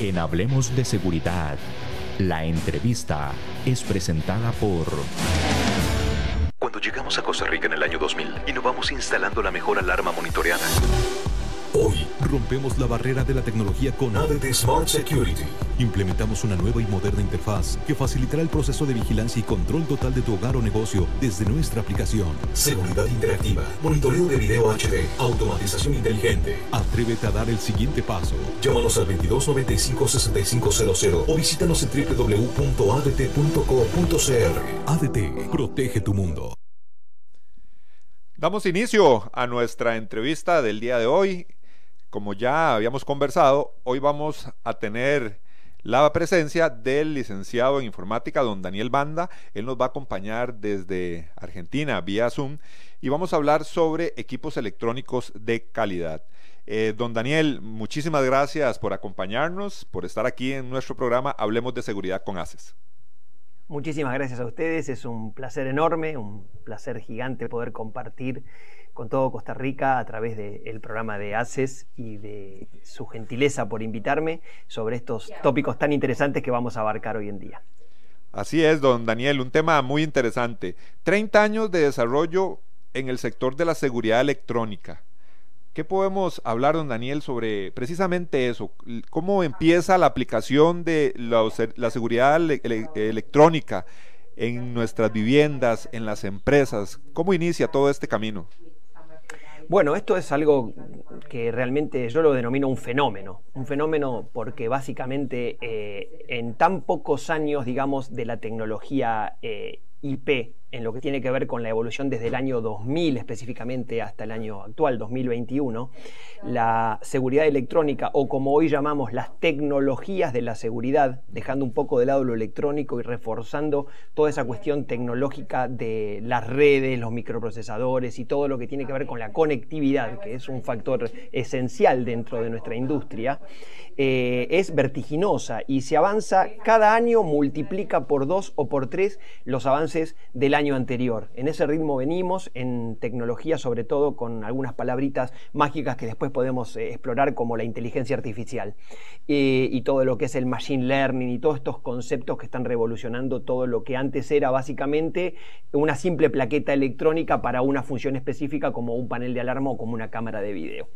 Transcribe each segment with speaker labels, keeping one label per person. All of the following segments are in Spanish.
Speaker 1: En Hablemos de Seguridad, la entrevista es presentada por...
Speaker 2: Cuando llegamos a Costa Rica en el año 2000, innovamos instalando la mejor alarma monitoreada
Speaker 3: rompemos la barrera de la tecnología con ADT Smart Security. Implementamos una nueva y moderna interfaz que facilitará el proceso de vigilancia y control total de tu hogar o negocio desde nuestra aplicación. Seguridad interactiva, monitoreo de video HD, automatización inteligente. Atrévete a dar el siguiente paso. Llámanos al 2295-6500 o visítanos en www.adt.co.cr. ADT, protege tu mundo.
Speaker 4: Damos inicio a nuestra entrevista del día de hoy como ya habíamos conversado, hoy vamos a tener la presencia del licenciado en informática, don Daniel Banda. Él nos va a acompañar desde Argentina vía Zoom y vamos a hablar sobre equipos electrónicos de calidad. Eh, don Daniel, muchísimas gracias por acompañarnos, por estar aquí en nuestro programa Hablemos de Seguridad con ACES.
Speaker 5: Muchísimas gracias a ustedes, es un placer enorme, un placer gigante poder compartir con todo Costa Rica a través del programa de ACES y de su gentileza por invitarme sobre estos tópicos tan interesantes que vamos a abarcar hoy en día.
Speaker 4: Así es, don Daniel, un tema muy interesante. 30 años de desarrollo en el sector de la seguridad electrónica. ¿Qué podemos hablar, don Daniel, sobre precisamente eso? ¿Cómo empieza la aplicación de la, seguridad electrónica en nuestras viviendas, en las empresas? ¿Cómo inicia todo este camino?
Speaker 5: Bueno, esto es algo que realmente yo lo denomino un fenómeno. Un fenómeno porque básicamente eh, en tan pocos años, digamos, de la tecnología eh, IP en lo que tiene que ver con la evolución desde el año 2000 específicamente hasta el año actual, 2021, la seguridad electrónica o como hoy llamamos las tecnologías de la seguridad, dejando un poco de lado lo electrónico y reforzando toda esa cuestión tecnológica de las redes, los microprocesadores y todo lo que tiene que ver con la conectividad, que es un factor esencial dentro de nuestra industria, eh, es vertiginosa y se avanza cada año, multiplica por dos o por tres los avances del año anterior. En ese ritmo venimos, en tecnología sobre todo con algunas palabritas mágicas que después podemos eh, explorar como la inteligencia artificial eh, y todo lo que es el machine learning y todos estos conceptos que están revolucionando todo lo que antes era básicamente una simple plaqueta electrónica para una función específica como un panel de alarma o como una cámara de video.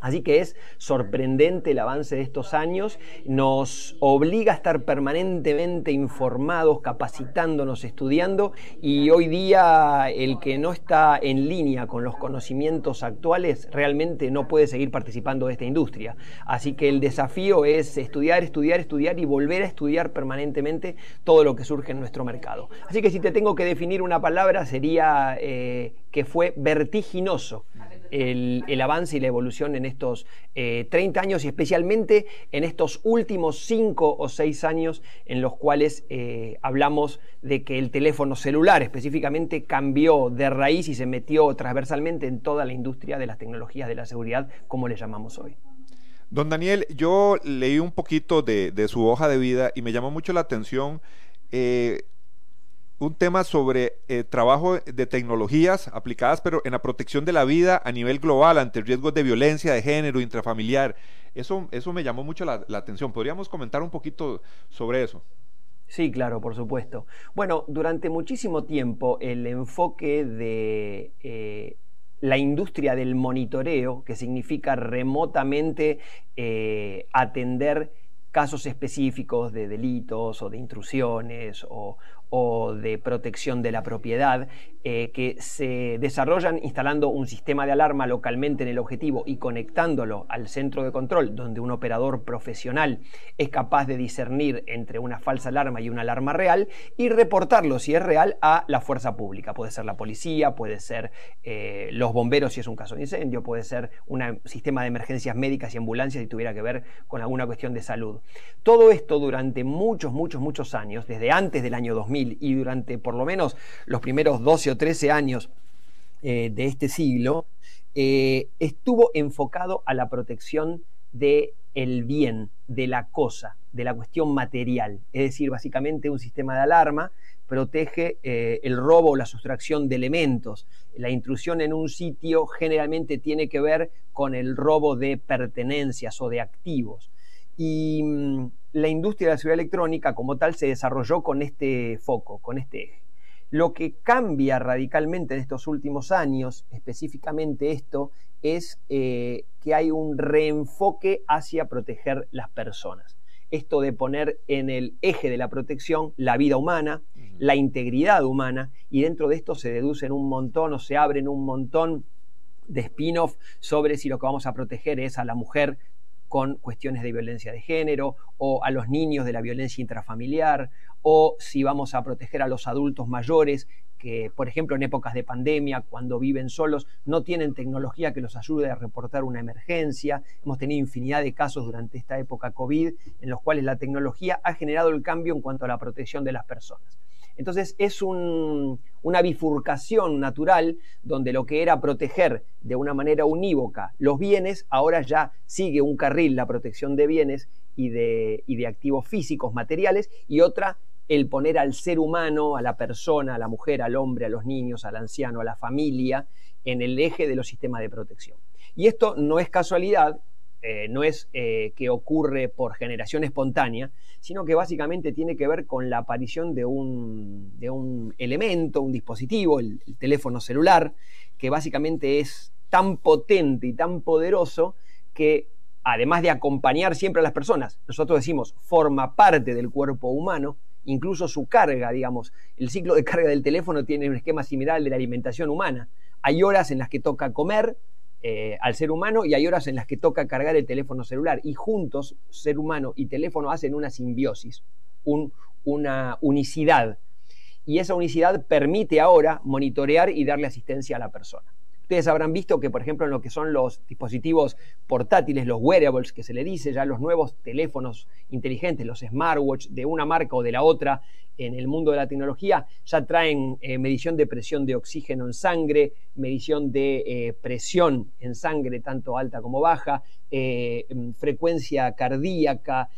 Speaker 5: Así que es sorprendente el avance de estos años, nos obliga a estar permanentemente informados, capacitándonos, estudiando y hoy día el que no está en línea con los conocimientos actuales realmente no puede seguir participando de esta industria. Así que el desafío es estudiar, estudiar, estudiar y volver a estudiar permanentemente todo lo que surge en nuestro mercado. Así que si te tengo que definir una palabra sería eh, que fue vertiginoso el, avance y la evolución en estos 30 eh, años y especialmente en estos últimos 5 o 6 años en los cuales eh, hablamos de que el teléfono celular específicamente cambió de raíz y se metió transversalmente en toda la industria de las tecnologías de la seguridad, como le llamamos hoy.
Speaker 4: Don Daniel, yo leí un poquito de, su hoja de vida y me llamó mucho la atención. Eh, un tema sobre eh, trabajo de tecnologías aplicadas, pero en la protección de la vida a nivel global ante riesgos de violencia de género, intrafamiliar. Eso, eso me llamó mucho la, atención. ¿Podríamos comentar un poquito sobre eso?
Speaker 5: Sí, claro, por supuesto. Bueno, durante muchísimo tiempo el enfoque de eh, la industria del monitoreo, que significa remotamente eh, atender casos específicos de delitos o de intrusiones o, o de protección de la propiedad eh, que se desarrollan instalando un sistema de alarma localmente en el objetivo y conectándolo al centro de control, donde un operador profesional es capaz de discernir entre una falsa alarma y una alarma real y reportarlo, si es real, a la fuerza pública. Puede ser la policía, puede ser eh, los bomberos si es un caso de incendio, puede ser un sistema de emergencias médicas y ambulancias si tuviera que ver con alguna cuestión de salud. Todo esto durante muchos, muchos, muchos años, desde antes del año 2000, y durante por lo menos los primeros 12 o 13 años eh, de este siglo, eh, estuvo enfocado a la protección del el bien, de la cosa, de la cuestión material. Es decir, básicamente un sistema de alarma protege eh, el robo o la sustracción de elementos. La intrusión en un sitio generalmente tiene que ver con el robo de pertenencias o de activos. Y mm, la industria de la seguridad electrónica como tal se desarrolló con este foco, con este eje. Lo que cambia radicalmente en estos últimos años, específicamente esto, es eh, que hay un reenfoque hacia proteger las personas. Esto de poner en el eje de la protección la vida humana, la integridad humana, y dentro de esto se deducen un montón o se abren un montón de spin-off sobre si lo que vamos a proteger es a la mujer con cuestiones de violencia de género o a los niños de la violencia intrafamiliar o si vamos a proteger a los adultos mayores que, por ejemplo, en épocas de pandemia, cuando viven solos, no tienen tecnología que los ayude a reportar una emergencia. Hemos tenido infinidad de casos durante esta época COVID en los cuales la tecnología ha generado el cambio en cuanto a la protección de las personas. Entonces es una bifurcación natural donde lo que era proteger de una manera unívoca los bienes, ahora ya sigue un carril la protección de bienes y de, activos físicos, materiales, y otra el poner al ser humano, a la persona, a la mujer, al hombre, a los niños, al anciano, a la familia, en el eje de los sistemas de protección. Y esto no es casualidad, eh, no es eh, que ocurre por generación espontánea, sino que básicamente tiene que ver con la aparición de un, de un elemento, un dispositivo, el, teléfono celular, que básicamente es tan potente y tan poderoso que además de acompañar siempre a las personas, nosotros decimos forma parte del cuerpo humano, incluso su carga, digamos, el ciclo de carga del teléfono tiene un esquema similar al de la alimentación humana. Hay horas en las que toca comer, eh, al ser humano y hay horas en las que toca cargar el teléfono celular y juntos ser humano y teléfono hacen una simbiosis, una unicidad. Y esa unicidad permite ahora monitorear y darle asistencia a la persona. Ustedes habrán visto que, por ejemplo, en lo que son los dispositivos portátiles, los wearables que se le dice, ya los nuevos teléfonos inteligentes, los smartwatch de una marca o de la otra en el mundo de la tecnología, ya traen eh, medición de presión de oxígeno en sangre, medición de eh, presión en sangre, tanto alta como baja, eh, mm, frecuencia cardíaca,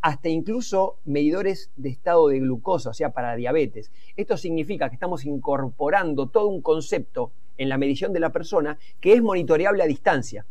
Speaker 5: hasta incluso medidores de estado de glucosa, o sea, para diabetes. Esto significa que estamos incorporando todo un concepto en la medición de la persona que es monitoreable a distancia.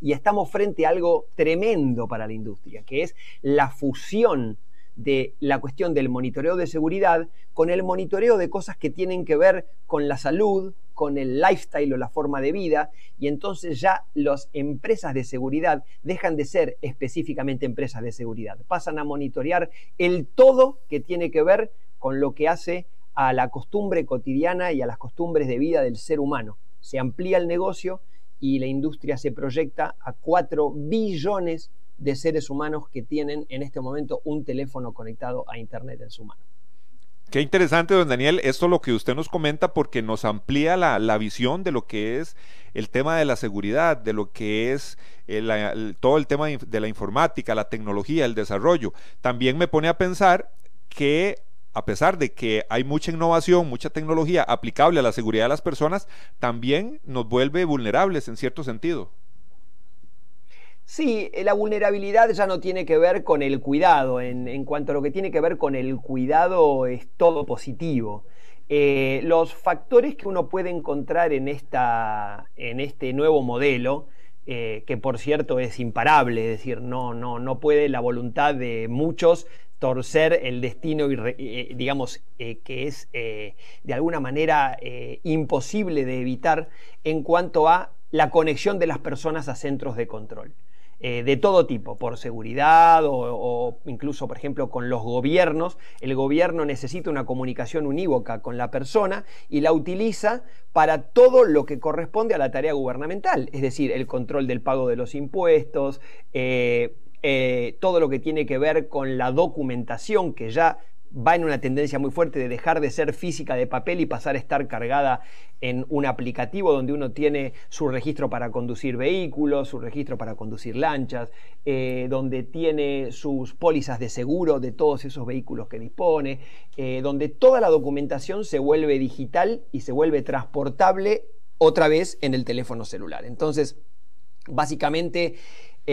Speaker 5: Y estamos frente a algo tremendo para la industria, que es la fusión de la cuestión del monitoreo de seguridad con el monitoreo de cosas que tienen que ver con la salud, con el lifestyle o la forma de vida, y entonces ya las empresas de seguridad dejan de ser específicamente empresas de seguridad, pasan a monitorear el todo que tiene que ver con lo que hace a la costumbre cotidiana y a las costumbres de vida del ser humano. Se amplía el negocio y la industria se proyecta a 4 billones de seres humanos que tienen en este momento un teléfono conectado a Internet en su mano.
Speaker 4: Qué interesante, don Daniel, esto lo que usted nos comenta porque nos amplía la, visión de lo que es el tema de la seguridad, de lo que es todo el tema de la informática, la tecnología, el desarrollo. También me pone a pensar que a pesar de que hay mucha innovación, mucha tecnología aplicable a la seguridad de las personas, también nos vuelve vulnerables en cierto sentido.
Speaker 5: Sí, eh, la vulnerabilidad ya no tiene que ver con el cuidado. En, cuanto a lo que tiene que ver con el cuidado, es todo positivo. Eh, los factores que uno puede encontrar en, esta, en este nuevo modelo, eh, que por cierto es imparable, es decir, no, no, no puede la voluntad de muchos torcer el destino, eh, digamos, eh, que es eh, de alguna manera imposible de evitar en cuanto a la conexión de las personas a centros de control. de todo tipo, por seguridad o, incluso, por ejemplo, con los gobiernos. El gobierno necesita una comunicación unívoca con la persona y la utiliza para todo lo que corresponde a la tarea gubernamental, es decir, el control del pago de los impuestos, eh, todo lo que tiene que ver con la documentación, que ya va en una tendencia muy fuerte de dejar de ser física de papel y pasar a estar cargada en un aplicativo donde uno tiene su registro para conducir vehículos, su registro para conducir lanchas, eh, donde tiene sus pólizas de seguro de todos esos vehículos que dispone, eh, donde toda la documentación se vuelve digital y se vuelve transportable otra vez en el teléfono celular. Entonces, básicamente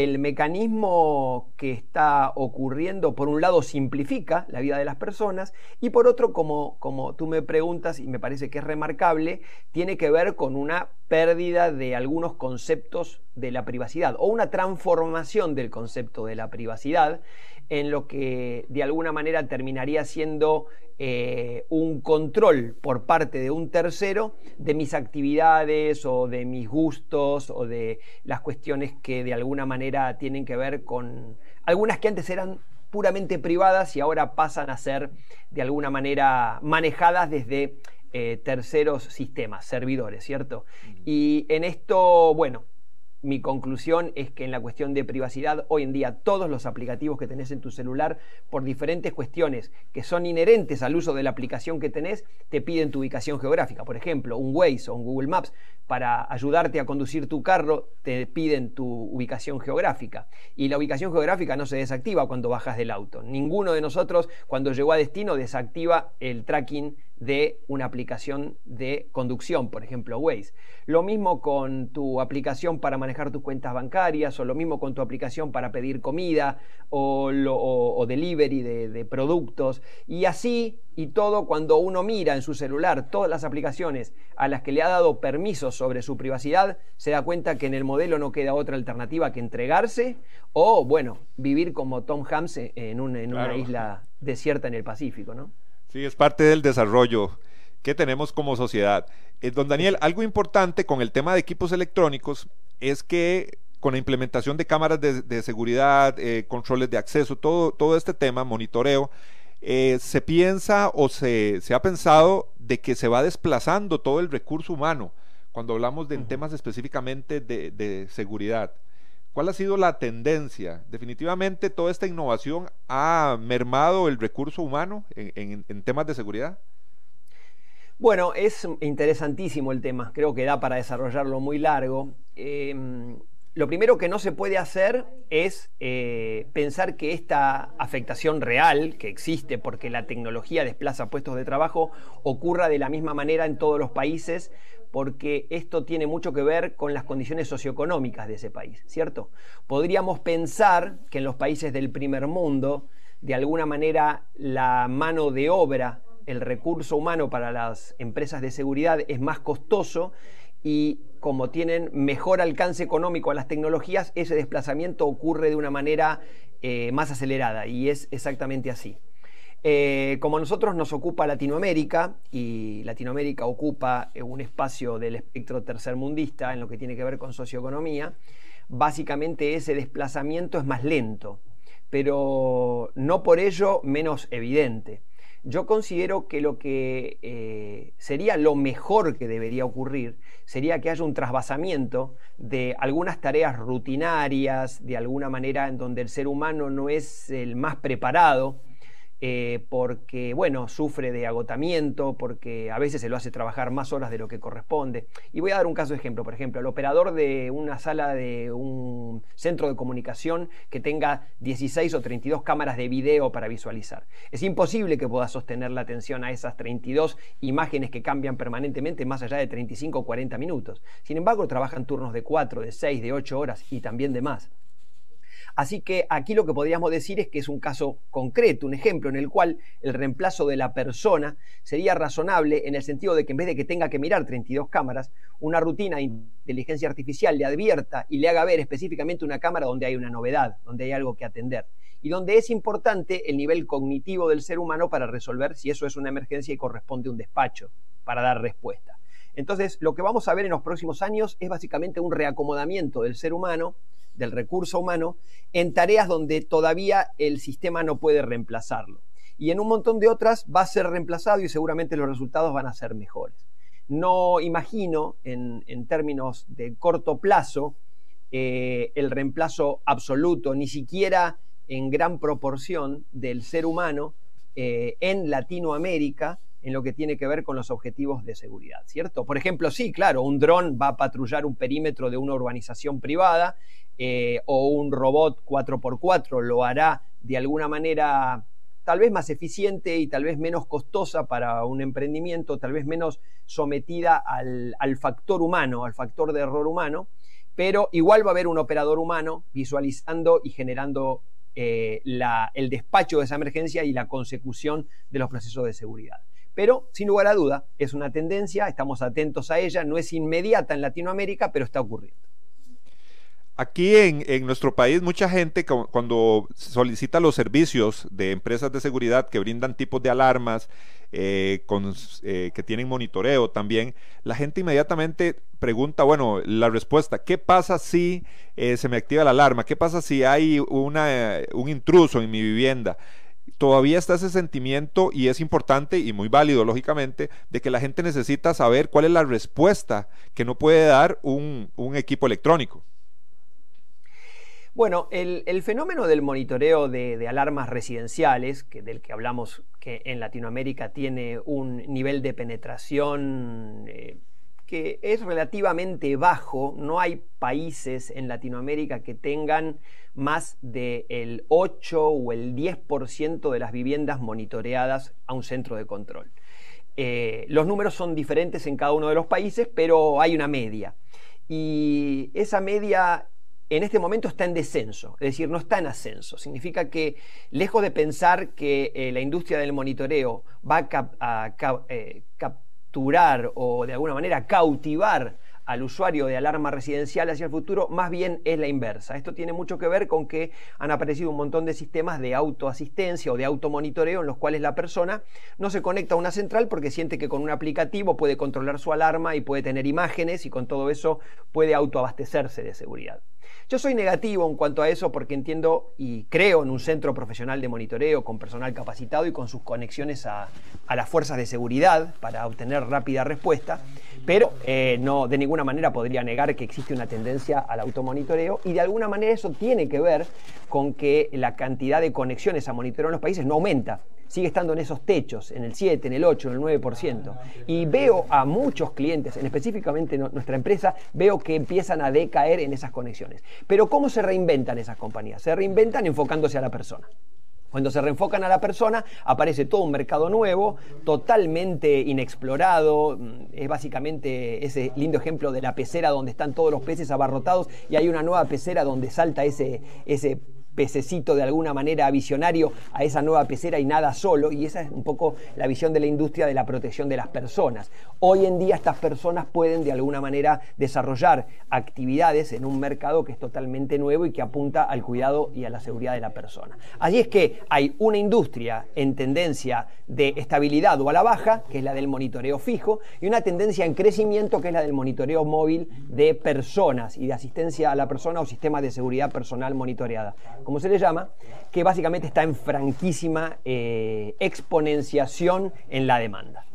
Speaker 5: el mecanismo que está ocurriendo, por un lado, simplifica la vida de las personas y por otro, como, como tú me preguntas y me parece que es remarcable, tiene que ver con una pérdida de algunos conceptos de la privacidad o una transformación del concepto de la privacidad en lo que de alguna manera terminaría siendo eh, un control por parte de un tercero de mis actividades o de mis gustos o de las cuestiones que de alguna manera tienen que ver con algunas que antes eran puramente privadas y ahora pasan a ser de alguna manera manejadas desde eh, terceros sistemas, servidores, ¿cierto? Y en esto, bueno, mi conclusión es que en la cuestión de privacidad, hoy en día todos los aplicativos que tenés en tu celular, por diferentes cuestiones que son inherentes al uso de la aplicación que tenés, te piden tu ubicación geográfica. Por ejemplo, un Waze o un Google Maps, para ayudarte a conducir tu carro, te piden tu ubicación geográfica. Y la ubicación geográfica no se desactiva cuando bajas del auto. Ninguno de nosotros, cuando llegó a destino, desactiva el tracking de una aplicación de conducción, por ejemplo Waze. Lo mismo con tu aplicación para manejar tus cuentas bancarias, o lo mismo con tu aplicación para pedir comida o, delivery de, de productos. Y así y todo cuando uno mira en su celular todas las aplicaciones a las que le ha dado permisos sobre su privacidad, se da cuenta que en el modelo no queda otra alternativa que entregarse o, bueno, vivir como Tom Hanks en, una isla desierta en el Pacífico, ¿no?
Speaker 4: Sí, es parte del desarrollo que tenemos como sociedad. Eh, don Daniel, algo importante con el tema de equipos electrónicos es que con la implementación de cámaras de, seguridad, eh, controles de acceso, todo, todo este tema, monitoreo, eh, se piensa o se, ha pensado de que se va desplazando todo el recurso humano cuando hablamos de temas específicamente de, seguridad. ¿Cuál ha sido la tendencia? Definitivamente toda esta innovación ha mermado el recurso humano en, temas de seguridad.
Speaker 5: Bueno, es interesantísimo el tema, creo que da para desarrollarlo muy largo. Em, lo primero que no se puede hacer es eh, pensar que esta afectación real que existe porque la tecnología desplaza puestos de trabajo ocurra de la misma manera en todos los países porque esto tiene mucho que ver con las condiciones socioeconómicas de ese país, ¿cierto? Podríamos pensar que en los países del primer mundo, de alguna manera, la mano de obra, el recurso humano para las empresas de seguridad es más costoso y como tienen mejor alcance económico a las tecnologías, ese desplazamiento ocurre de una manera eh, más acelerada y es exactamente así. Eh, como a nosotros nos ocupa Latinoamérica y Latinoamérica ocupa eh, un espacio del espectro tercermundista en lo que tiene que ver con socioeconomía, básicamente ese desplazamiento es más lento, pero no por ello menos evidente. Yo considero que lo que eh, sería lo mejor que debería ocurrir sería que haya un trasvasamiento de algunas tareas rutinarias, de alguna manera en donde el ser humano no es el más preparado eh, porque, bueno, sufre de agotamiento, porque a veces se lo hace trabajar más horas de lo que corresponde. Y voy a dar un caso de ejemplo, por ejemplo, el operador de una sala de un centro de comunicación que tenga 16 o 32 cámaras de video para visualizar. Es imposible que pueda sostener la atención a esas 32 imágenes que cambian permanentemente más allá de 35 o 40 minutos. Sin embargo, trabajan turnos de 4, de 6, de 8 horas y también de más. Así que aquí lo que podríamos decir es que es un caso concreto, un ejemplo en el cual el reemplazo de la persona sería razonable en el sentido de que en vez de que tenga que mirar 32 cámaras, una rutina de inteligencia artificial le advierta y le haga ver específicamente una cámara donde hay una novedad, donde hay algo que atender y donde es importante el nivel cognitivo del ser humano para resolver si eso es una emergencia y corresponde un despacho para dar respuesta. Entonces, lo que vamos a ver en los próximos años es básicamente un reacomodamiento del ser humano del recurso humano en tareas donde todavía el sistema no puede reemplazarlo. Y en un montón de otras va a ser reemplazado y seguramente los resultados van a ser mejores. No imagino en, términos de corto plazo eh, el reemplazo absoluto, ni siquiera en gran proporción del ser humano eh, en Latinoamérica en lo que tiene que ver con los objetivos de seguridad, ¿cierto? Por ejemplo, sí, claro, un dron va a patrullar un perímetro de una urbanización privada eh, o un robot 4x4 lo hará de alguna manera tal vez más eficiente y tal vez menos costosa para un emprendimiento, tal vez menos sometida al, factor humano, al factor de error humano, pero igual va a haber un operador humano visualizando y generando eh, el despacho de esa emergencia y la consecución de los procesos de seguridad. Pero, sin lugar a duda, es una tendencia, estamos atentos a ella, no es inmediata en Latinoamérica, pero está ocurriendo.
Speaker 4: Aquí en, nuestro país mucha gente cuando solicita los servicios de empresas de seguridad que brindan tipos de alarmas, eh, eh, que tienen monitoreo también, la gente inmediatamente pregunta, bueno, la respuesta, ¿qué pasa si eh, se me activa la alarma? ¿Qué pasa si hay una, un intruso en mi vivienda? todavía está ese sentimiento y es importante y muy válido, lógicamente, de que la gente necesita saber cuál es la respuesta que no puede dar un equipo electrónico.
Speaker 5: Bueno, el, fenómeno del monitoreo de, alarmas residenciales, que, del que hablamos que en Latinoamérica tiene un nivel de penetración eh, que es relativamente bajo, no hay países en Latinoamérica que tengan más del 8 o el 10% de las viviendas monitoreadas a un centro de control. Eh, los números son diferentes en cada uno de los países, pero hay una media. Y esa media en este momento está en descenso, es decir, no está en ascenso. Significa que, lejos de pensar que eh, la industria del monitoreo va a, eh, capturar o de alguna manera cautivar al usuario de alarma residencial hacia el futuro, más bien es la inversa. Esto tiene mucho que ver con que han aparecido un montón de sistemas de autoasistencia o de automonitoreo en los cuales la persona no se conecta a una central porque siente que con un aplicativo puede controlar su alarma y puede tener imágenes y con todo eso puede autoabastecerse de seguridad. Yo soy negativo en cuanto a eso porque entiendo y creo en un centro profesional de monitoreo con personal capacitado y con sus conexiones a, las fuerzas de seguridad para obtener rápida respuesta, pero eh, no de ninguna manera podría negar que existe una tendencia al automonitoreo y de alguna manera eso tiene que ver con que la cantidad de conexiones a monitoreo en los países no aumenta sigue estando en esos techos, en el 7, en el 8, en el 9%. Y veo a muchos clientes, en específicamente nuestra empresa, veo que empiezan a decaer en esas conexiones. Pero ¿cómo se reinventan esas compañías? Se reinventan enfocándose a la persona. Cuando se reenfocan a la persona, aparece todo un mercado nuevo, totalmente inexplorado. Mm, es básicamente ese lindo ejemplo de la pecera donde están todos los peces abarrotados y hay una nueva pecera donde salta ese, ese pececito de alguna manera visionario a esa nueva pecera y nada solo, y esa es un poco la visión de la industria de la protección de las personas. Hoy en día estas personas pueden de alguna manera desarrollar actividades en un mercado que es totalmente nuevo y que apunta al cuidado y a la seguridad de la persona. Allí es que hay una industria en tendencia de estabilidad o a la baja, que es la del monitoreo fijo, y una tendencia en crecimiento, que es la del monitoreo móvil de personas y de asistencia a la persona o sistema de seguridad personal monitoreada como se le llama, que básicamente está en franquísima eh, exponenciación en la demanda.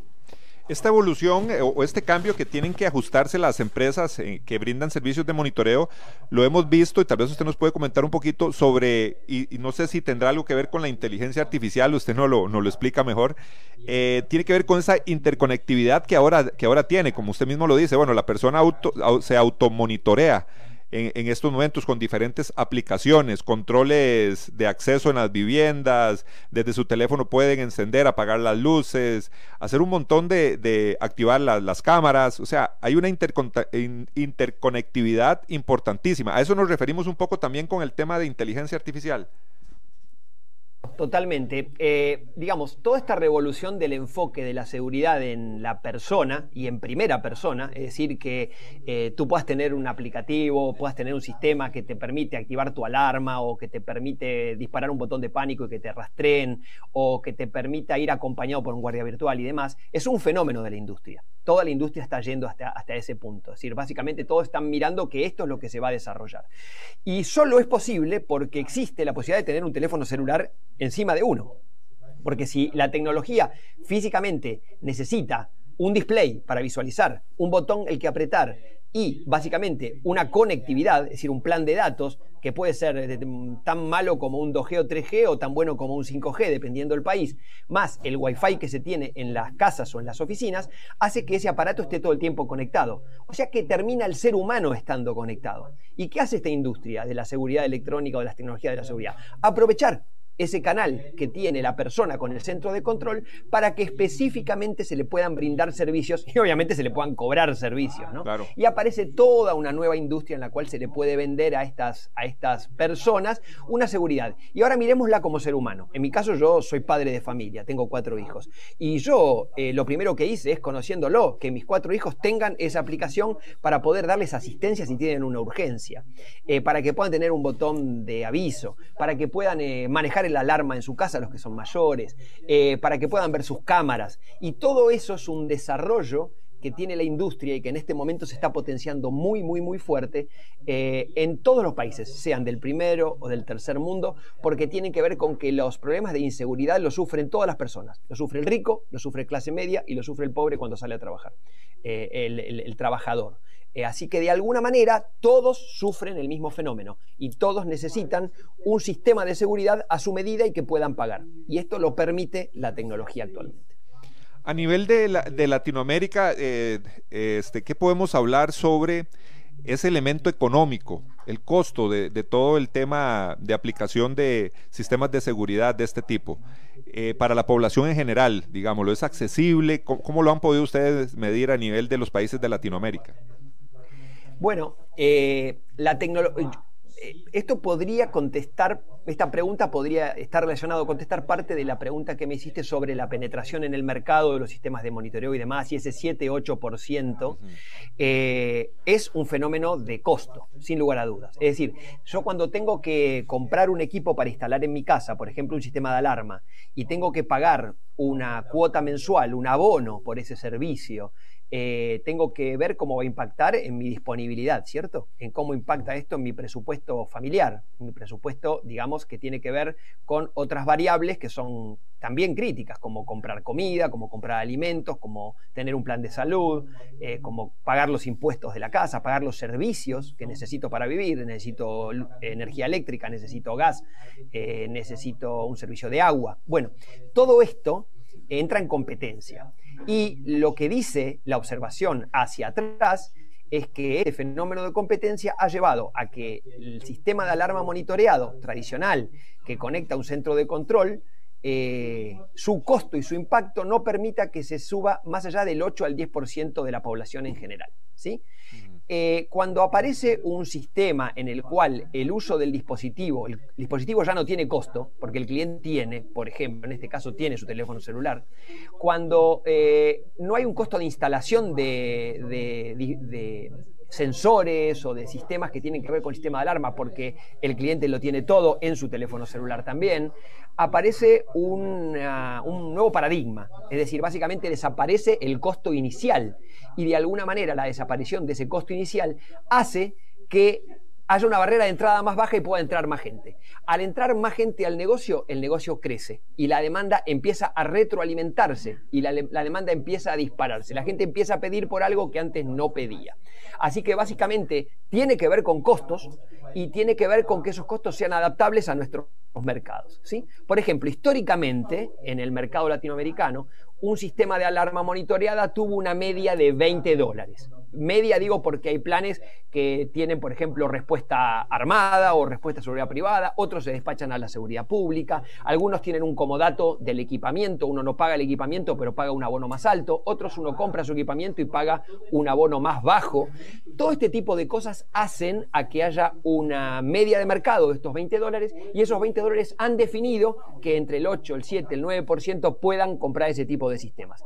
Speaker 4: Esta evolución eh, o este cambio que tienen que ajustarse las empresas eh, que brindan servicios de monitoreo, lo hemos visto y tal vez usted nos puede comentar un poquito sobre, y, no sé si tendrá algo que ver con la inteligencia artificial, usted no lo, lo explica mejor, tiene que ver con esa interconectividad que ahora, que ahora tiene, como usted mismo lo dice, bueno, la persona se automonitorea en, estos momentos con diferentes aplicaciones, controles de acceso en las viviendas, desde su teléfono pueden encender, apagar las luces, hacer un montón de, activar las cámaras, o sea, hay una interconectividad importantísima. A eso nos referimos un poco también con el tema de inteligencia artificial.
Speaker 5: Totalmente. Eh, digamos, toda esta revolución del enfoque de la seguridad en la persona y en primera persona, es decir, que eh, tú puedas tener un aplicativo, puedas tener un sistema que te permite activar tu alarma o que te permite disparar un botón de pánico y que te rastreen o que te permita ir acompañado por un guardia virtual y demás, es un fenómeno de la industria. Toda la industria está yendo hasta, hasta ese punto. Es decir, básicamente todos están mirando que esto es lo que se va a desarrollar. Y solo es posible porque existe la posibilidad de tener un teléfono celular encima de uno. Porque si la tecnología físicamente necesita un display para visualizar, un botón el que apretar y básicamente una conectividad, es decir, un plan de datos que puede ser tan malo como un 2G o 3G o tan bueno como un 5G, dependiendo del país, más el Wi-Fi que se tiene en las casas o en las oficinas, hace que ese aparato esté todo el tiempo conectado. O sea que termina el ser humano estando conectado. ¿Y qué hace esta industria de la seguridad electrónica o de las tecnologías de la seguridad? Aprovechar ese canal que tiene la persona con el centro de control para que específicamente se le puedan brindar servicios y obviamente se le puedan cobrar servicios. ¿no? Y aparece toda una nueva industria en la cual se le puede vender a estas, a estas personas una seguridad. Y ahora miremosla como ser humano. En mi caso yo soy padre de familia, tengo cuatro hijos. Y yo eh, lo primero que hice es conociéndolo, que mis cuatro hijos tengan esa aplicación para poder darles asistencia si tienen una urgencia, eh, para que puedan tener un botón de aviso, para que puedan eh, manejar el alarma en su casa, los que son mayores, eh, para que puedan ver sus cámaras. Y todo eso es un desarrollo que tiene la industria y que en este momento se está potenciando muy, muy, muy fuerte eh, en todos los países, sean del primero o del tercer mundo, porque tienen que ver con que los problemas de inseguridad los sufren todas las personas. Lo sufre el rico, lo sufre clase media y lo sufre el pobre cuando sale a trabajar, eh, el trabajador. Eh, así que de alguna manera todos sufren el mismo fenómeno y todos necesitan un sistema de seguridad a su medida y que puedan pagar. Y esto lo permite la tecnología actualmente.
Speaker 4: A nivel de, Latinoamérica, eh, este, ¿qué podemos hablar sobre ese elemento económico, el costo de, todo el tema de aplicación de sistemas de seguridad de este tipo? Eh, para la población en general, digámoslo, ¿es accesible? ¿Cómo, lo han podido ustedes medir a nivel de los países de Latinoamérica?
Speaker 5: Bueno, eh, la tecnología eh, esto podría contestar, esta pregunta podría estar relacionado a contestar parte de la pregunta que me hiciste sobre la penetración en el mercado de los sistemas de monitoreo y demás, y ese 7-8% eh, es un fenómeno de costo, sin lugar a dudas. Es decir, yo cuando tengo que comprar un equipo para instalar en mi casa, por ejemplo, un sistema de alarma, y tengo que pagar una cuota mensual, un abono por ese servicio, eh, tengo que ver cómo va a impactar en mi disponibilidad, ¿cierto? En cómo impacta esto en mi presupuesto familiar, mi presupuesto, digamos, que tiene que ver con otras variables que son también críticas, como comprar comida, como comprar alimentos, como tener un plan de salud, eh, como pagar los impuestos de la casa, pagar los servicios que necesito para vivir, necesito energía eléctrica, necesito gas, eh, necesito un servicio de agua. Bueno, todo esto entra en competencia. Y lo que dice la observación hacia atrás es que este fenómeno de competencia ha llevado a que el sistema de alarma monitoreado tradicional que conecta un centro de control, eh, su costo y su impacto no permita que se suba más allá del 8 al 10% de la población en general. ¿sí? Eh, cuando aparece un sistema en el cual el uso del dispositivo, el dispositivo ya no tiene costo, porque el cliente tiene, por ejemplo, en este caso tiene su teléfono celular, cuando eh, no hay un costo de instalación de, sensores o de sistemas que tienen que ver con el sistema de alarma, porque el cliente lo tiene todo en su teléfono celular también, aparece un nuevo paradigma. Es decir, básicamente desaparece el costo inicial y de alguna manera la desaparición de ese costo inicial hace que haya una barrera de entrada más baja y pueda entrar más gente. Al entrar más gente al negocio, el negocio crece y la demanda empieza a retroalimentarse y la, demanda empieza a dispararse. La gente empieza a pedir por algo que antes no pedía. Así que básicamente tiene que ver con costos y tiene que ver con que esos costos sean adaptables a nuestros mercados. ¿sí? Por ejemplo, históricamente en el mercado latinoamericano, un sistema de alarma monitoreada tuvo una media de 20 dólares. Media digo porque hay planes que tienen, por ejemplo, respuesta armada o respuesta a seguridad privada, otros se despachan a la seguridad pública, algunos tienen un comodato del equipamiento, uno no paga el equipamiento pero paga un abono más alto, otros uno compra su equipamiento y paga un abono más bajo. Todo este tipo de cosas hacen a que haya una media de mercado de estos 20 dólares y esos 20 dólares han definido que entre el 8, el 7, el 9% puedan comprar ese tipo de sistemas.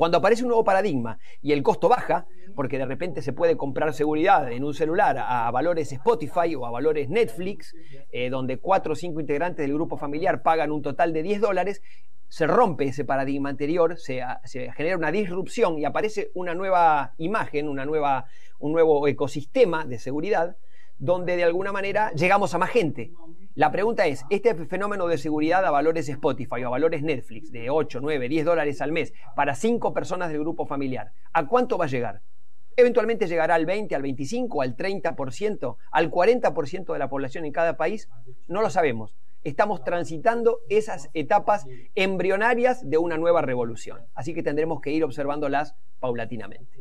Speaker 5: Cuando aparece un nuevo paradigma y el costo baja, porque de repente se puede comprar seguridad en un celular a valores Spotify o a valores Netflix, eh, donde cuatro o cinco integrantes del grupo familiar pagan un total de 10 dólares, se rompe ese paradigma anterior, se, se, genera una disrupción y aparece una nueva imagen, una nueva, un nuevo ecosistema de seguridad, donde de alguna manera llegamos a más gente. La pregunta es, ¿este fenómeno de seguridad a valores Spotify o a valores Netflix de 8, 9, 10 dólares al mes para 5 personas del grupo familiar, ¿a cuánto va a llegar? Eventualmente llegará al 20, al 25, al 30%, al 40% de la población en cada país. No lo sabemos. Estamos transitando esas etapas embrionarias de una nueva revolución. Así que tendremos que ir observándolas paulatinamente.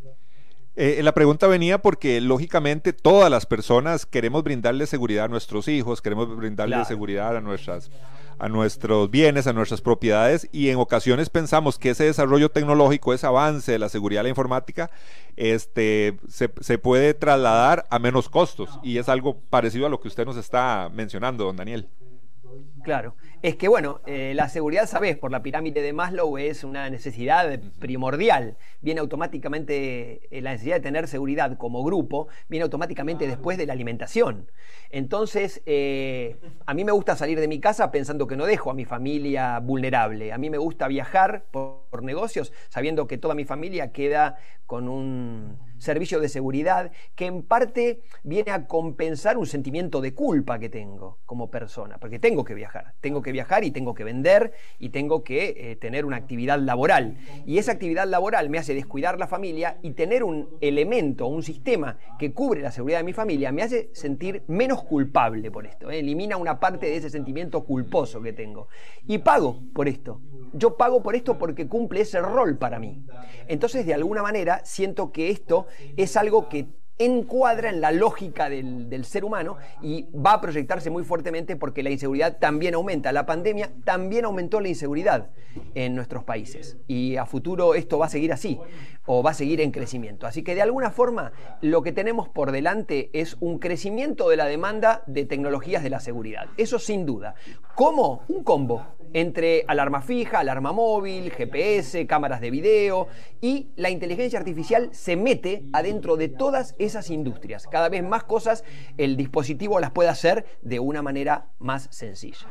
Speaker 4: Eh, la pregunta venía porque lógicamente todas las personas queremos brindarle seguridad a nuestros hijos, queremos brindarle seguridad a nuestras a nuestros bienes, a nuestras propiedades y en ocasiones pensamos que ese desarrollo tecnológico, ese avance de la seguridad de la informática, este, se, se puede trasladar a menos costos y es algo parecido a lo que usted nos está mencionando, don Daniel.
Speaker 5: Claro, es que bueno, eh, la seguridad, sabes, por la pirámide de Maslow es una necesidad primordial. Viene automáticamente, eh, la necesidad de tener seguridad como grupo, viene automáticamente después de la alimentación. Entonces, eh, a mí me gusta salir de mi casa pensando que no dejo a mi familia vulnerable. A mí me gusta viajar por negocios sabiendo que toda mi familia queda con un servicio de seguridad que en parte viene a compensar un sentimiento de culpa que tengo como persona, porque tengo que viajar, tengo que viajar y tengo que vender y tengo que eh, tener una actividad laboral. Y esa actividad laboral me hace descuidar la familia y tener un elemento, un sistema que cubre la seguridad de mi familia, me hace sentir menos culpable por esto, ¿eh? elimina una parte de ese sentimiento culposo que tengo. Y pago por esto. Yo pago por esto porque cumple ese rol para mí. Entonces, de alguna manera, siento que esto es algo que encuadra en la lógica del, ser humano y va a proyectarse muy fuertemente porque la inseguridad también aumenta. La pandemia también aumentó la inseguridad en nuestros países y a futuro esto va a seguir así o va a seguir en crecimiento. Así que de alguna forma lo que tenemos por delante es un crecimiento de la demanda de tecnologías de la seguridad. Eso sin duda. ¿Cómo? Un combo entre alarma fija, alarma móvil, GPS, cámaras de video y la inteligencia artificial se mete adentro de todas esas industrias. Cada vez más cosas el dispositivo las puede hacer de una manera más sencilla.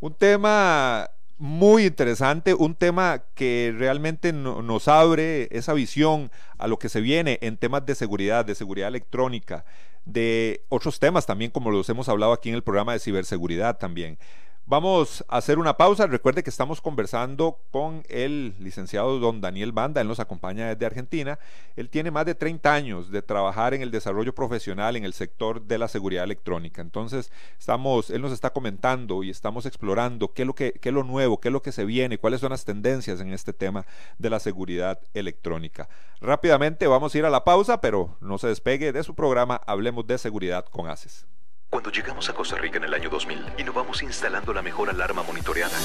Speaker 4: Un tema muy interesante, un tema que realmente nos abre esa visión a lo que se viene en temas de seguridad, de seguridad electrónica, de otros temas también como los hemos hablado aquí en el programa de ciberseguridad también. Vamos a hacer una pausa. Recuerde que estamos conversando con el licenciado don Daniel Banda. Él nos acompaña desde Argentina. Él tiene más de 30 años de trabajar en el desarrollo profesional en el sector de la seguridad electrónica. Entonces, estamos, él nos está comentando y estamos explorando qué es, lo que, qué es lo nuevo, qué es lo que se viene, cuáles son las tendencias en este tema de la seguridad electrónica. Rápidamente vamos a ir a la pausa, pero no se despegue de su programa Hablemos de Seguridad con ACES.
Speaker 2: Cuando llegamos a Costa Rica en el año 2000, innovamos instalando la mejor alarma monitoreada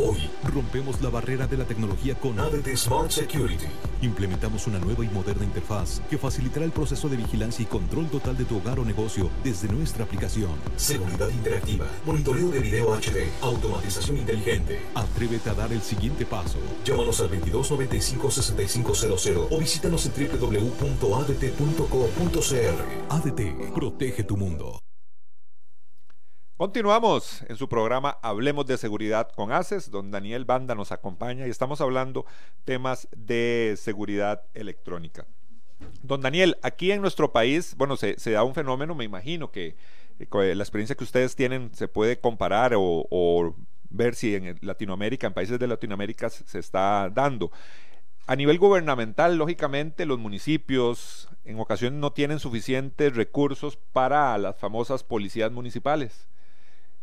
Speaker 3: Hoy rompemos la barrera de la tecnología con ADT Smart Security. Implementamos una nueva y moderna interfaz que facilitará el proceso de vigilancia y control total de tu hogar o negocio desde nuestra aplicación. Seguridad interactiva, monitoreo de video HD, automatización inteligente. Atrévete a dar el siguiente paso. Llámanos al 2295-6500 o visítanos en www.adt.co.cr. ADT, protege tu mundo.
Speaker 4: Continuamos en su programa Hablemos de Seguridad con ACES, don Daniel Banda nos acompaña y estamos hablando temas de seguridad electrónica. Don Daniel, aquí en nuestro país, bueno, se, da un fenómeno, me imagino que eh, la experiencia que ustedes tienen se puede comparar o, ver si en Latinoamérica, en países de Latinoamérica se está dando. A nivel gubernamental, lógicamente, los municipios en ocasiones no tienen suficientes recursos para las famosas policías municipales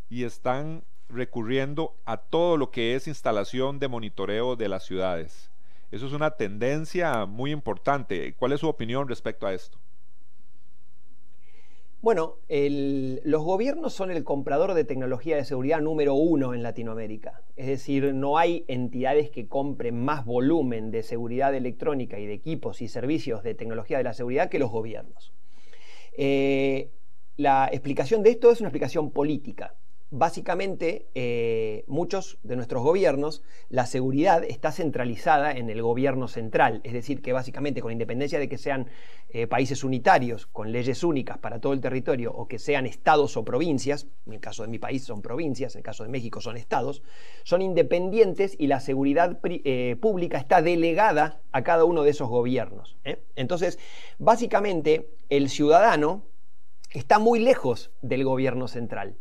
Speaker 4: y están recurriendo a todo lo que es instalación de monitoreo de las ciudades. Eso es una tendencia muy importante. ¿Cuál es su opinión respecto a esto?
Speaker 5: Bueno, los gobiernos son el comprador de tecnología de seguridad número uno en Latinoamérica. Es decir, no hay entidades que compren más volumen de seguridad electrónica y de equipos y servicios de tecnología de la seguridad que los gobiernos. Eh, la explicación de esto es una explicación política básicamente eh, muchos de nuestros gobiernos, la seguridad está centralizada en el gobierno central, es decir, que básicamente con independencia de que sean eh, países unitarios, con leyes únicas para todo el territorio, o que sean estados o provincias, en el caso de mi país son provincias, en el caso de México son estados, son independientes y la seguridad eh, pública está delegada a cada uno de esos gobiernos. Entonces, básicamente, el ciudadano está muy lejos del gobierno central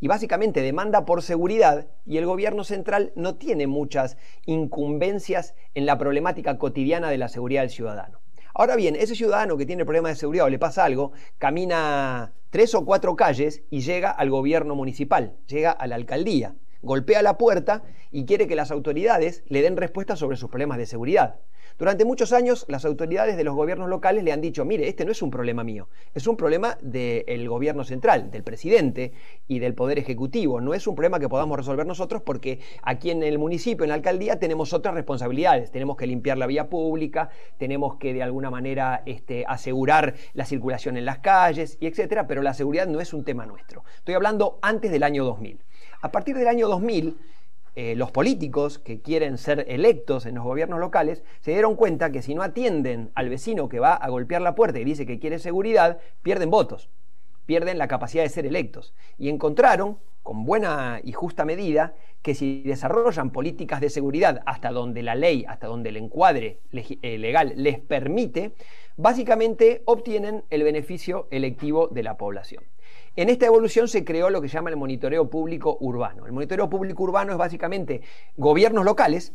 Speaker 5: y básicamente demanda por seguridad y el gobierno central no tiene muchas incumbencias en la problemática cotidiana de la seguridad del ciudadano. Ahora bien, ese ciudadano que tiene problemas de seguridad o le pasa algo, camina tres o cuatro calles y llega al gobierno municipal, llega a la alcaldía, golpea la puerta y quiere que las autoridades le den respuesta sobre sus problemas de seguridad. Durante muchos años las autoridades de los gobiernos locales le han dicho, mire, este no es un problema mío, es un problema del gobierno central, del presidente y del poder ejecutivo, no es un problema que podamos resolver nosotros porque aquí en el municipio, en la alcaldía, tenemos otras responsabilidades, tenemos que limpiar la vía pública, tenemos que de alguna manera este, asegurar la circulación en las calles y etcétera, pero la seguridad no es un tema nuestro. Estoy hablando antes del año 2000. A partir del año 2000, eh, los políticos que quieren ser electos en los gobiernos locales se dieron cuenta que si no atienden al vecino que va a golpear la puerta y dice que quiere seguridad, pierden votos, pierden la capacidad de ser electos. Y encontraron, con buena y justa medida, que si desarrollan políticas de seguridad hasta donde la ley, hasta donde el encuadre eh, legal les permite, básicamente obtienen el beneficio electivo de la población. En esta evolución se creó lo que se llama el monitoreo público urbano. El monitoreo público urbano es básicamente gobiernos locales,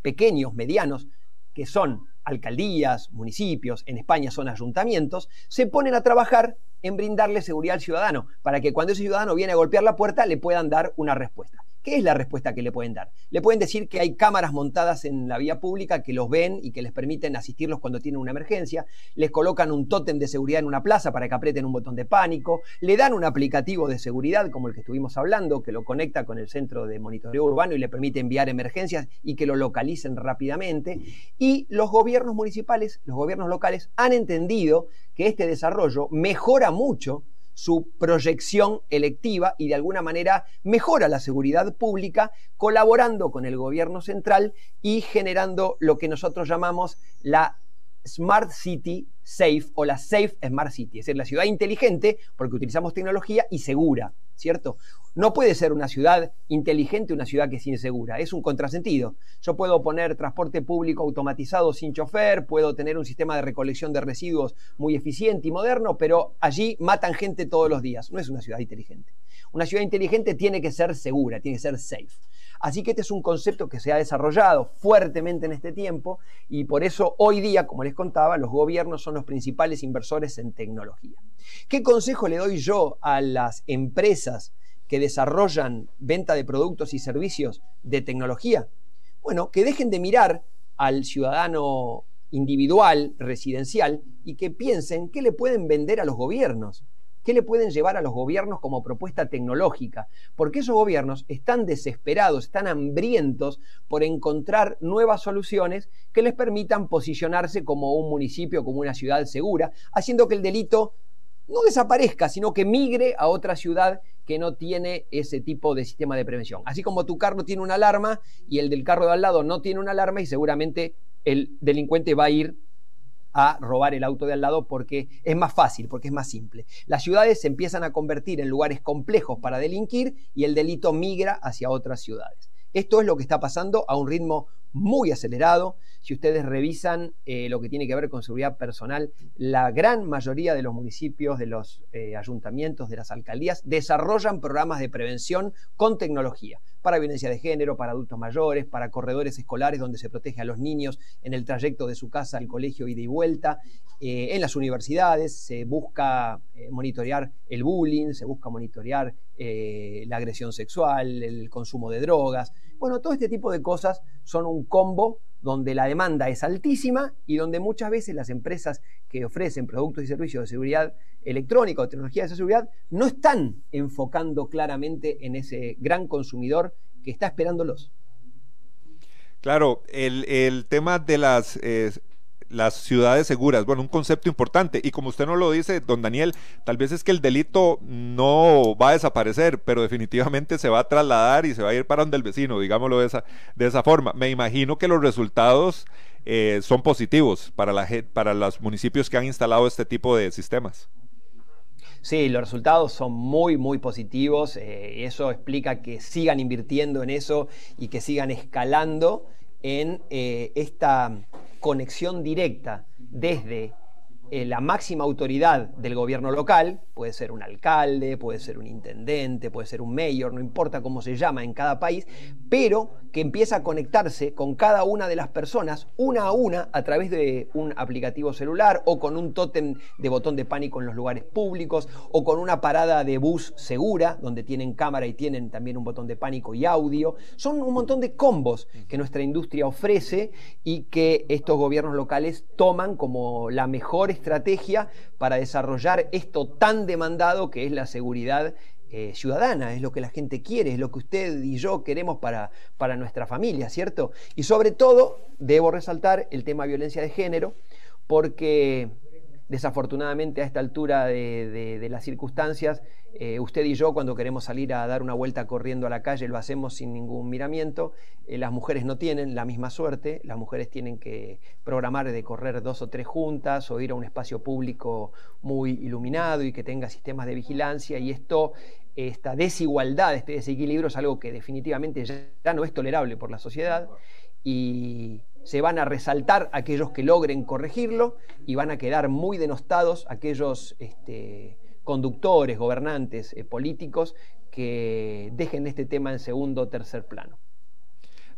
Speaker 5: pequeños, medianos, que son alcaldías, municipios, en España son ayuntamientos, se ponen a trabajar en brindarle seguridad al ciudadano, para que cuando ese ciudadano viene a golpear la puerta le puedan dar una respuesta. ¿Qué es la respuesta que le pueden dar? Le pueden decir que hay cámaras montadas en la vía pública que los ven y que les permiten asistirlos cuando tienen una emergencia, les colocan un tótem de seguridad en una plaza para que aprieten un botón de pánico, le dan un aplicativo de seguridad como el que estuvimos hablando, que lo conecta con el centro de monitoreo urbano y le permite enviar emergencias y que lo localicen rápidamente. Y los gobiernos municipales, los gobiernos locales han entendido que este desarrollo mejora mucho su proyección electiva y de alguna manera mejora la seguridad pública colaborando con el gobierno central y generando lo que nosotros llamamos la Smart City Safe o la Safe Smart City, es decir, la ciudad inteligente porque utilizamos tecnología y segura, ¿cierto? No puede ser una ciudad inteligente una ciudad que es insegura, es un contrasentido. Yo puedo poner transporte público automatizado sin chofer, puedo tener un sistema de recolección de residuos muy eficiente y moderno, pero allí matan gente todos los días. No es una ciudad inteligente. Una ciudad inteligente tiene que ser segura, tiene que ser safe. Así que este es un concepto que se ha desarrollado fuertemente en este tiempo y por eso hoy día, como les contaba, los gobiernos son los principales inversores en tecnología. ¿Qué consejo le doy yo a las empresas que desarrollan venta de productos y servicios de tecnología? Bueno, que dejen de mirar al ciudadano individual, residencial, y que piensen qué le pueden vender a los gobiernos. ¿Qué le pueden llevar a los gobiernos como propuesta tecnológica? Porque esos gobiernos están desesperados, están hambrientos por encontrar nuevas soluciones que les permitan posicionarse como un municipio, como una ciudad segura, haciendo que el delito no desaparezca, sino que migre a otra ciudad que no tiene ese tipo de sistema de prevención. Así como tu carro tiene una alarma y el del carro de al lado no tiene una alarma y seguramente el delincuente va a ir a robar el auto de al lado porque es más fácil, porque es más simple. Las ciudades se empiezan a convertir en lugares complejos para delinquir y el delito migra hacia otras ciudades. Esto es lo que está pasando a un ritmo muy acelerado. Si ustedes revisan eh, lo que tiene que ver con seguridad personal, la gran mayoría de los municipios, de los eh, ayuntamientos, de las alcaldías, desarrollan programas de prevención con tecnología para violencia de género, para adultos mayores, para corredores escolares donde se protege a los niños en el trayecto de su casa al colegio ida y vuelta. Eh, en las universidades se busca monitorear el bullying, se busca monitorear la agresión sexual, el consumo de drogas. Bueno, todo este tipo de cosas son un combo donde la demanda es altísima y donde muchas veces las empresas que ofrecen productos y servicios de seguridad electrónica o tecnología de seguridad no están enfocando claramente en ese gran consumidor que está esperándolos.
Speaker 4: Claro, el, tema de las eh, las ciudades seguras. Bueno, un concepto importante. Y como usted no lo dice, don Daniel, tal vez es que el delito no va a desaparecer, pero definitivamente se va a trasladar y se va a ir para donde el vecino, digámoslo de esa, de esa forma. Me imagino que los resultados eh, son positivos para, la, para los municipios que han instalado este tipo de sistemas.
Speaker 5: Sí, los resultados son muy, muy positivos. Eh, eso explica que sigan invirtiendo en eso y que sigan escalando en eh, esta conexión directa desde eh, la máxima autoridad del gobierno local, puede ser un alcalde, puede ser un intendente, puede ser un mayor, no importa cómo se llama en cada país, pero que empieza a conectarse con cada una de las personas, una a una, a través de un aplicativo celular o con un tótem de botón de pánico en los lugares públicos o con una parada de bus segura, donde tienen cámara y tienen también un botón de pánico y audio. Son un montón de combos que nuestra industria ofrece y que estos gobiernos locales toman como la mejor estrategia para desarrollar esto tan demandado que es la seguridad eh, ciudadana, es lo que la gente quiere, es lo que usted y yo queremos para, para nuestra familia, ¿cierto? Y sobre todo, debo resaltar el tema violencia de género, porque Desafortunadamente a esta altura de, las circunstancias, eh, usted y yo cuando queremos salir a dar una vuelta corriendo a la calle lo hacemos sin ningún miramiento. Eh, las mujeres no tienen la misma suerte, las mujeres tienen que programar de correr dos o tres juntas o ir a un espacio público muy iluminado y que tenga sistemas de vigilancia. Y esto, esta desigualdad, este desequilibrio es algo que definitivamente ya no es tolerable por la sociedad. Y se van a resaltar aquellos que logren corregirlo y van a quedar muy denostados aquellos este, conductores, gobernantes, eh, políticos que dejen este tema en segundo o tercer plano.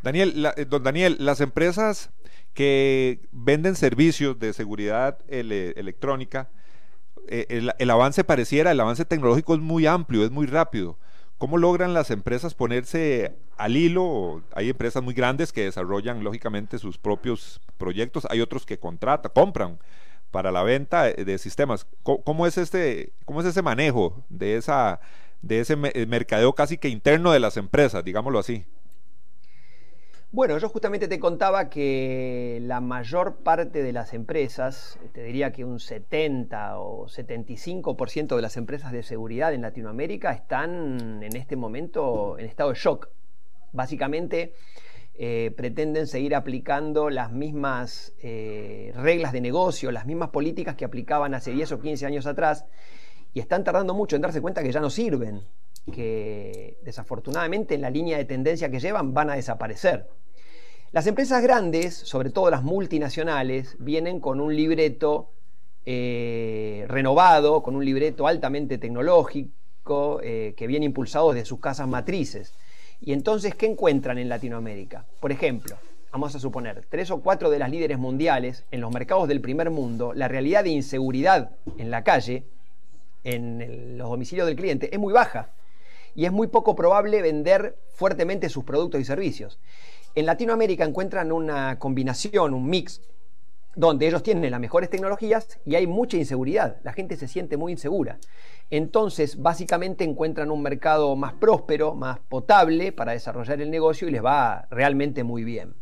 Speaker 4: Daniel, eh, don Daniel, las empresas que venden servicios de seguridad electrónica, eh, el avance pareciera, el avance tecnológico es muy amplio, es muy rápido. ¿Cómo logran las empresas ponerse al hilo? Hay empresas muy grandes que desarrollan lógicamente sus propios proyectos, hay otros que contratan, compran para la venta de sistemas. ¿Cómo, es este, cómo es ese manejo de esa de ese mercadeo casi que interno de las empresas, digámoslo así?
Speaker 5: Bueno, yo justamente te contaba que la mayor parte de las empresas, te diría que un 70 o 75% de las empresas de seguridad en Latinoamérica están en este momento en estado de shock. Básicamente eh, pretenden seguir aplicando las mismas eh, reglas de negocio, las mismas políticas que aplicaban hace 10 o 15 años atrás y están tardando mucho en darse cuenta que ya no sirven, que desafortunadamente en la línea de tendencia que llevan van a desaparecer. Las empresas grandes, sobre todo las multinacionales, vienen con un libreto eh, renovado, con un libreto altamente tecnológico, eh, que viene impulsado de sus casas matrices. Y entonces, ¿qué encuentran en Latinoamérica? Por ejemplo, vamos a suponer, tres o cuatro de las líderes mundiales en los mercados del primer mundo, la realidad de inseguridad en la calle, en los domicilios del cliente, es muy baja. Y es muy poco probable vender fuertemente sus productos y servicios. En Latinoamérica encuentran una combinación, un mix, donde ellos tienen las mejores tecnologías y hay mucha inseguridad. La gente se siente muy insegura. Entonces, básicamente encuentran un mercado más próspero, más potable para desarrollar el negocio y les va realmente muy bien.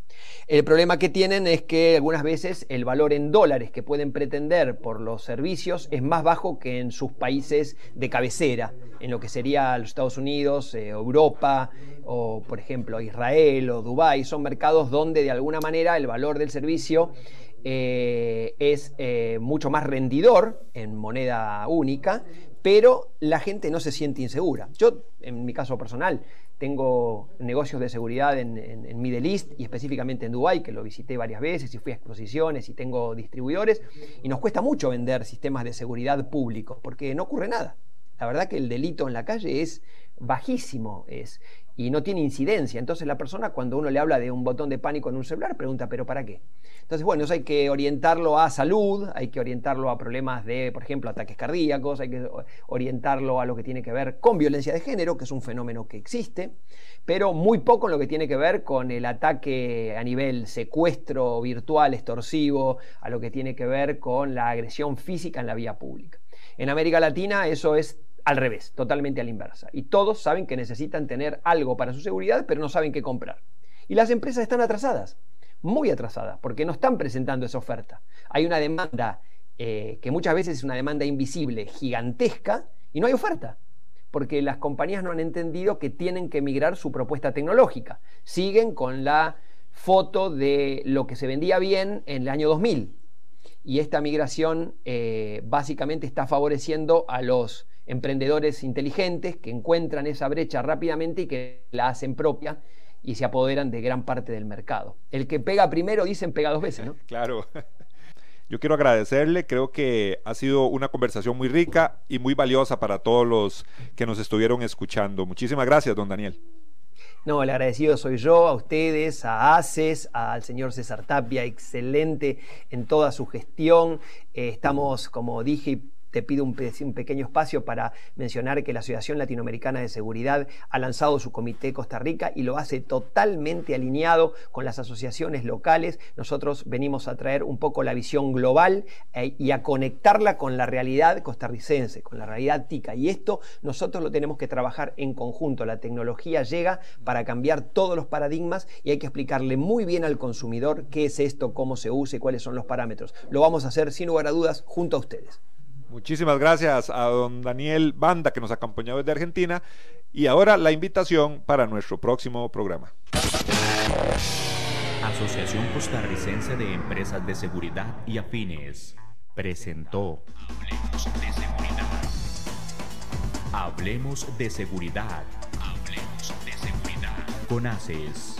Speaker 5: El problema que tienen es que algunas veces el valor en dólares que pueden pretender por los servicios es más bajo que en sus países de cabecera, en lo que sería los Estados Unidos, eh, Europa o por ejemplo Israel o Dubái. Son mercados donde de alguna manera el valor del servicio eh, es eh, mucho más rendidor en moneda única, pero la gente no se siente insegura. Yo, en mi caso personal, tengo negocios de seguridad en, Middle East y específicamente en Dubái, que lo visité varias veces y fui a exposiciones y tengo distribuidores, y nos cuesta mucho vender sistemas de seguridad públicos, porque no ocurre nada. La verdad que el delito en la calle es bajísimo, es, y no tiene incidencia. Entonces la persona cuando uno le habla de un botón de pánico en un celular pregunta, ¿pero para qué? Entonces, bueno, eso hay que orientarlo a salud, hay que orientarlo a problemas de, por ejemplo, ataques cardíacos, hay que orientarlo a lo que tiene que ver con violencia de género, que es un fenómeno que existe, pero muy poco en lo que tiene que ver con el ataque a nivel secuestro virtual, extorsivo, a lo que tiene que ver con la agresión física en la vía pública. En América Latina eso es al revés, totalmente a la inversa. Y todos saben que necesitan tener algo para su seguridad, pero no saben qué comprar. Y las empresas están atrasadas, muy atrasadas, porque no están presentando esa oferta. Hay una demanda eh, que muchas veces es una demanda invisible, gigantesca, y no hay oferta, porque las compañías no han entendido que tienen que migrar su propuesta tecnológica. Siguen con la foto de lo que se vendía bien en el año 2000. Y esta migración eh, básicamente está favoreciendo a los emprendedores inteligentes que encuentran esa brecha rápidamente y que la hacen propia y se apoderan de gran parte del mercado. El que pega primero, dicen, pega dos veces, ¿no?
Speaker 4: Claro. Yo quiero agradecerle, creo que ha sido una conversación muy rica y muy valiosa para todos los que nos estuvieron escuchando. Muchísimas gracias, don Daniel.
Speaker 5: No, el agradecido soy yo, a ustedes, a ACES, al señor César Tapia, excelente en toda su gestión. Eh, estamos, como dije, te pido un, pequeño espacio para mencionar que la Asociación Latinoamericana de Seguridad ha lanzado su Comité Costa Rica y lo hace totalmente alineado con las asociaciones locales. Nosotros venimos a traer un poco la visión global eh, y a conectarla con la realidad costarricense, con la realidad tica. Y esto nosotros lo tenemos que trabajar en conjunto. La tecnología llega para cambiar todos los paradigmas y hay que explicarle muy bien al consumidor qué es esto, cómo se usa y cuáles son los parámetros. Lo vamos a hacer sin lugar a dudas junto a ustedes.
Speaker 4: Muchísimas gracias a don Daniel Banda que nos acompañó desde Argentina y ahora la invitación para nuestro próximo programa.
Speaker 1: Asociación Costarricense de Empresas de Seguridad y Afines presentó Hablemos de Seguridad. Hablemos de Seguridad. Hablemos de Seguridad. Con ACES.